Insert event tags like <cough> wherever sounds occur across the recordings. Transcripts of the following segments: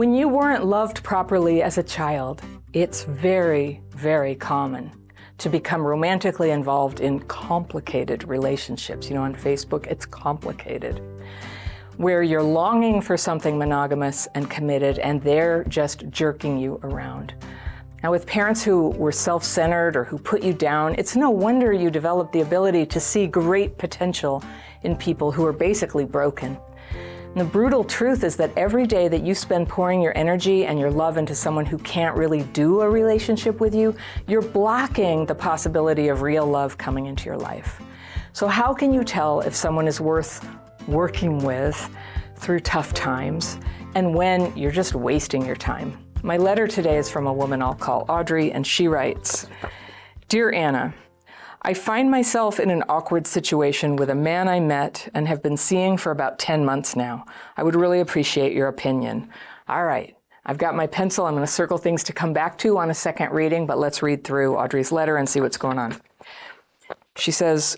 When you weren't loved properly as a child, it's very, very common to become romantically involved in complicated relationships. You know, on Facebook, it's complicated. Where you're longing for something monogamous and committed, and they're just jerking you around. Now, with parents who were self centered or who put you down, it's no wonder you developed the ability to see great potential in people who are basically broken. And the brutal truth is that every day that you spend pouring your energy and your love into someone who can't really do a relationship with you, you're blocking the possibility of real love coming into your life. So, how can you tell if someone is worth working with through tough times and when you're just wasting your time? My letter today is from a woman I'll call Audrey, and she writes Dear Anna, I find myself in an awkward situation with a man I met and have been seeing for about 10 months now. I would really appreciate your opinion. All right, I've got my pencil. I'm going to circle things to come back to on a second reading, but let's read through Audrey's letter and see what's going on. She says,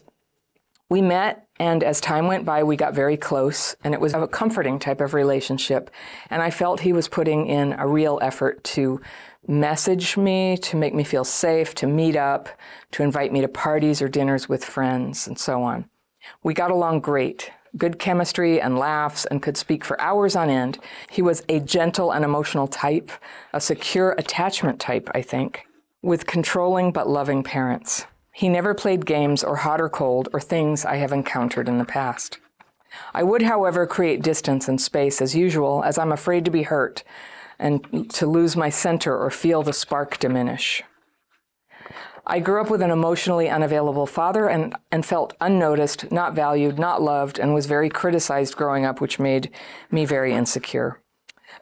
We met, and as time went by, we got very close, and it was a comforting type of relationship. And I felt he was putting in a real effort to message me, to make me feel safe, to meet up, to invite me to parties or dinners with friends, and so on. We got along great, good chemistry and laughs, and could speak for hours on end. He was a gentle and emotional type, a secure attachment type, I think, with controlling but loving parents. He never played games or hot or cold or things I have encountered in the past. I would, however, create distance and space as usual, as I'm afraid to be hurt, and to lose my center or feel the spark diminish. I grew up with an emotionally unavailable father and, and felt unnoticed, not valued, not loved, and was very criticized growing up, which made me very insecure.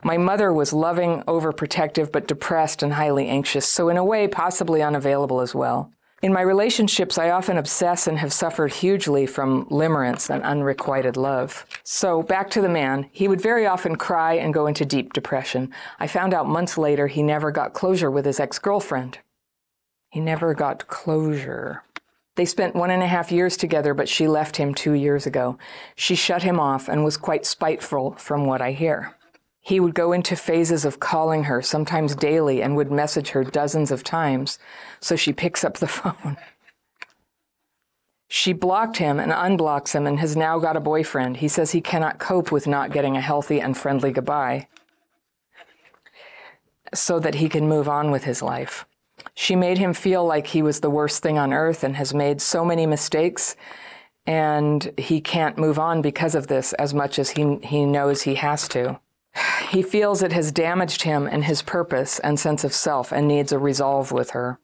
My mother was loving, overprotective, but depressed and highly anxious, so in a way, possibly unavailable as well. In my relationships, I often obsess and have suffered hugely from limerence and unrequited love. So, back to the man. He would very often cry and go into deep depression. I found out months later he never got closure with his ex girlfriend. He never got closure. They spent one and a half years together, but she left him two years ago. She shut him off and was quite spiteful, from what I hear. He would go into phases of calling her, sometimes daily, and would message her dozens of times, so she picks up the <laughs> phone. She blocked him and unblocks him and has now got a boyfriend. He says he cannot cope with not getting a healthy and friendly goodbye so that he can move on with his life. She made him feel like he was the worst thing on earth and has made so many mistakes and he can't move on because of this as much as he, he knows he has to. He feels it has damaged him and his purpose and sense of self and needs a resolve with her.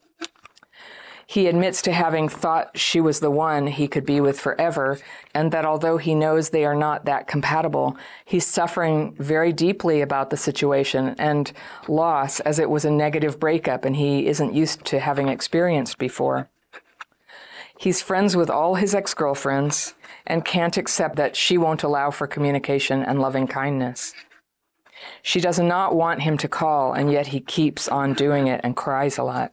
He admits to having thought she was the one he could be with forever, and that although he knows they are not that compatible, he's suffering very deeply about the situation and loss as it was a negative breakup and he isn't used to having experienced before. He's friends with all his ex girlfriends and can't accept that she won't allow for communication and loving kindness. She does not want him to call, and yet he keeps on doing it and cries a lot.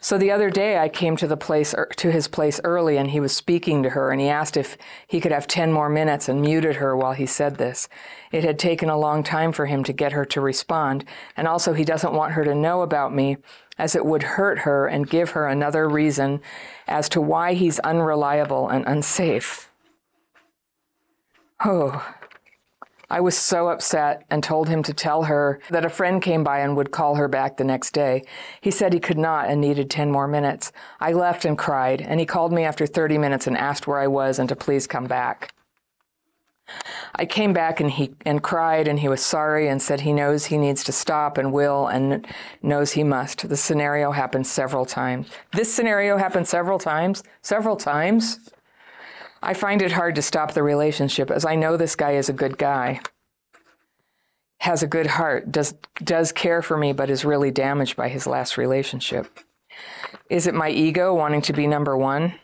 So the other day I came to the place er, to his place early and he was speaking to her and he asked if he could have 10 more minutes and muted her while he said this. It had taken a long time for him to get her to respond and also he doesn't want her to know about me as it would hurt her and give her another reason as to why he's unreliable and unsafe. Oh, I was so upset and told him to tell her that a friend came by and would call her back the next day. He said he could not and needed 10 more minutes. I left and cried, and he called me after 30 minutes and asked where I was and to please come back. I came back and he and cried and he was sorry and said he knows he needs to stop and will and knows he must. The scenario happened several times. This scenario happened several times, several times. I find it hard to stop the relationship as I know this guy is a good guy, has a good heart, does, does care for me, but is really damaged by his last relationship. Is it my ego wanting to be number one?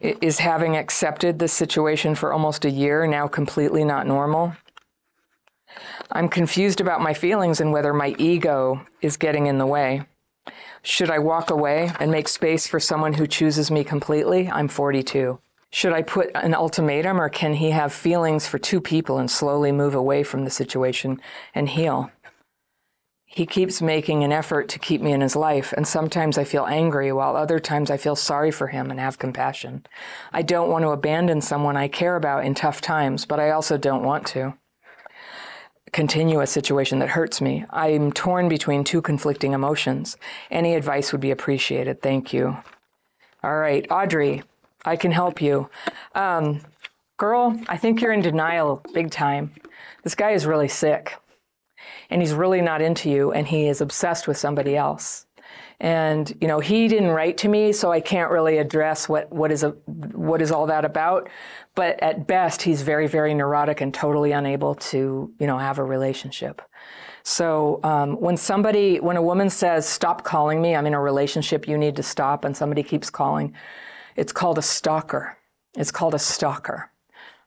Is having accepted this situation for almost a year now completely not normal? I'm confused about my feelings and whether my ego is getting in the way. Should I walk away and make space for someone who chooses me completely? I'm 42. Should I put an ultimatum or can he have feelings for two people and slowly move away from the situation and heal? He keeps making an effort to keep me in his life, and sometimes I feel angry, while other times I feel sorry for him and have compassion. I don't want to abandon someone I care about in tough times, but I also don't want to continue a situation that hurts me. I'm torn between two conflicting emotions. Any advice would be appreciated. Thank you. All right, Audrey, I can help you. Um, girl, I think you're in denial big time. This guy is really sick and he's really not into you and he is obsessed with somebody else. And you know, he didn't write to me, so I can't really address what what is a what is all that about. But at best, he's very very neurotic and totally unable to you know have a relationship. So um, when somebody when a woman says stop calling me, I'm in a relationship, you need to stop, and somebody keeps calling, it's called a stalker. It's called a stalker.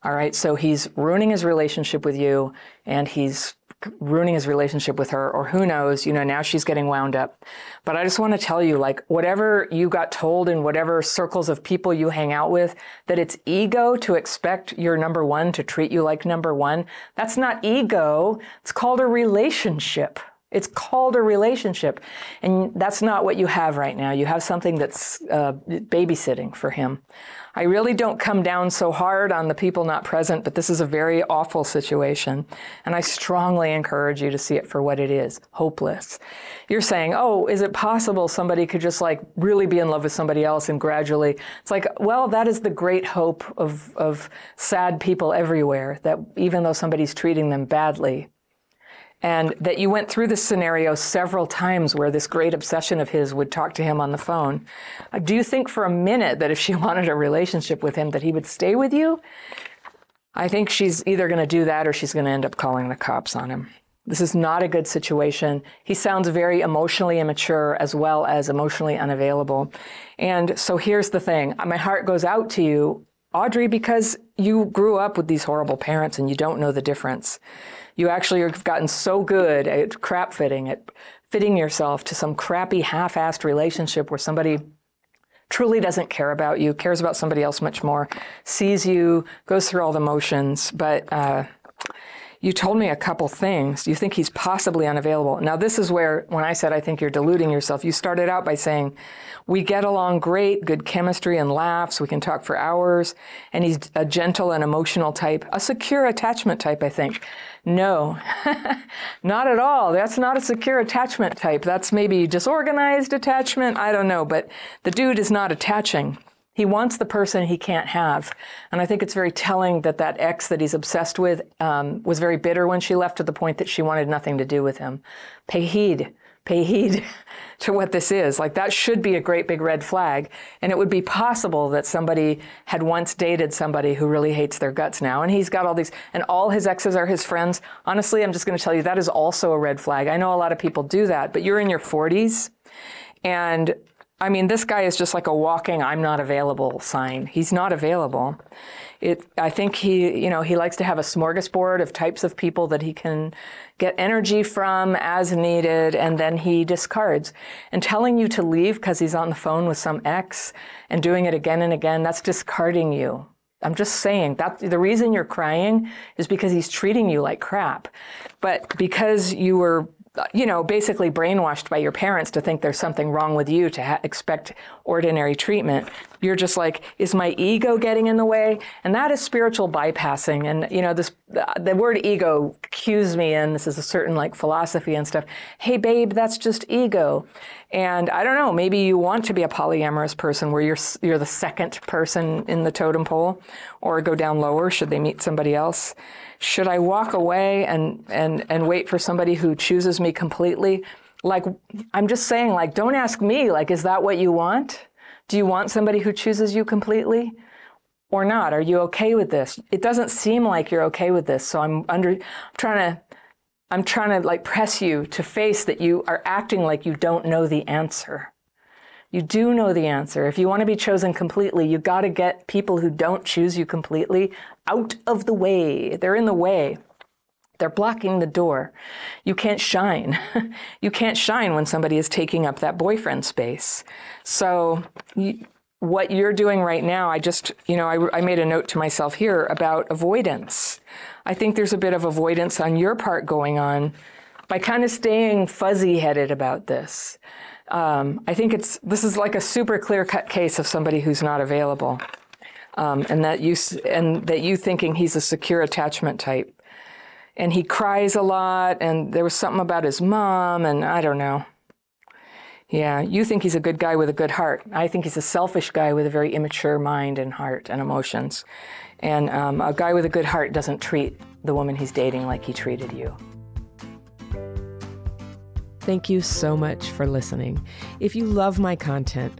All right, so he's ruining his relationship with you, and he's ruining his relationship with her, or who knows, you know, now she's getting wound up. But I just want to tell you, like, whatever you got told in whatever circles of people you hang out with, that it's ego to expect your number one to treat you like number one. That's not ego. It's called a relationship. It's called a relationship. And that's not what you have right now. You have something that's uh, babysitting for him. I really don't come down so hard on the people not present, but this is a very awful situation. And I strongly encourage you to see it for what it is hopeless. You're saying, oh, is it possible somebody could just like really be in love with somebody else and gradually? It's like, well, that is the great hope of, of sad people everywhere, that even though somebody's treating them badly, and that you went through this scenario several times where this great obsession of his would talk to him on the phone. Uh, do you think for a minute that if she <laughs> wanted a relationship with him that he would stay with you? I think she's either going to do that or she's going to end up calling the cops on him. This is not a good situation. He sounds very emotionally immature as well as emotionally unavailable. And so here's the thing. My heart goes out to you, Audrey, because you grew up with these horrible parents and you don't know the difference. You actually have gotten so good at crap fitting, at fitting yourself to some crappy half-assed relationship where somebody truly doesn't care about you, cares about somebody else much more, sees you, goes through all the motions, but uh, you told me a couple things. You think he's possibly unavailable. Now, this is where, when I said I think you're deluding yourself, you started out by saying, We get along great, good chemistry and laughs, we can talk for hours, and he's a gentle and emotional type, a secure attachment type, I think. No, <laughs> not at all. That's not a secure attachment type. That's maybe disorganized attachment. I don't know, but the dude is not attaching. He wants the person he can't have. And I think it's very telling that that ex that he's obsessed with um, was very bitter when she left to the point that she wanted nothing to do with him. Pay heed pay heed <laughs> to what this is. Like that should be a great big red flag. And it would be possible that somebody had once dated somebody who really hates their guts now. And he's got all these, and all his exes are his friends. Honestly, I'm just going to tell you that is also a red flag. I know a lot of people do that, but you're in your 40s. And I mean, this guy is just like a walking I'm not available sign. He's not available it, I think he, you know, he likes to have a smorgasbord of types of people that he can get energy from as needed, and then he discards. And telling you to leave because he's on the phone with some ex and doing it again and again, that's discarding you. I'm just saying that the reason you're crying is because he's treating you like crap. But because you were you know, basically brainwashed by your parents to think there's something wrong with you to ha- expect ordinary treatment. You're just like, is my ego getting in the way? And that is spiritual bypassing. And, you know, this, the word ego cues me in. This is a certain like philosophy and stuff. Hey, babe, that's just ego. And I don't know, maybe you want to be a polyamorous person where you're, you're the second person in the totem pole or go down lower should they meet somebody else. Should I walk away and, and, and wait for somebody who chooses me completely? Like, I'm just saying, like, don't ask me, like, is that what you want? Do you want somebody who chooses you completely? Or not? Are you okay with this? It doesn't seem like you're okay with this. So I'm under, I'm trying to, I'm trying to like press you to face that you are acting like you don't know the answer. You do know the answer. If you want to be chosen completely, you got to get people who don't choose you completely out of the way. They're in the way. They're blocking the door. You can't shine. <laughs> you can't shine when somebody is taking up that boyfriend space. So you, what you're doing right now, I just, you know, I, I, made a note to myself here about avoidance. I think there's a bit of avoidance on your part going on by kind of staying fuzzy headed about this. Um, I think it's this is like a super clear cut case of somebody who's not available, um, and that you and that you thinking he's a secure attachment type, and he cries a lot, and there was something about his mom, and I don't know. Yeah, you think he's a good guy with a good heart. I think he's a selfish guy with a very immature mind and heart and emotions. And um, a guy with a good heart doesn't treat the woman he's dating like he treated you. Thank you so much for listening. If you love my content,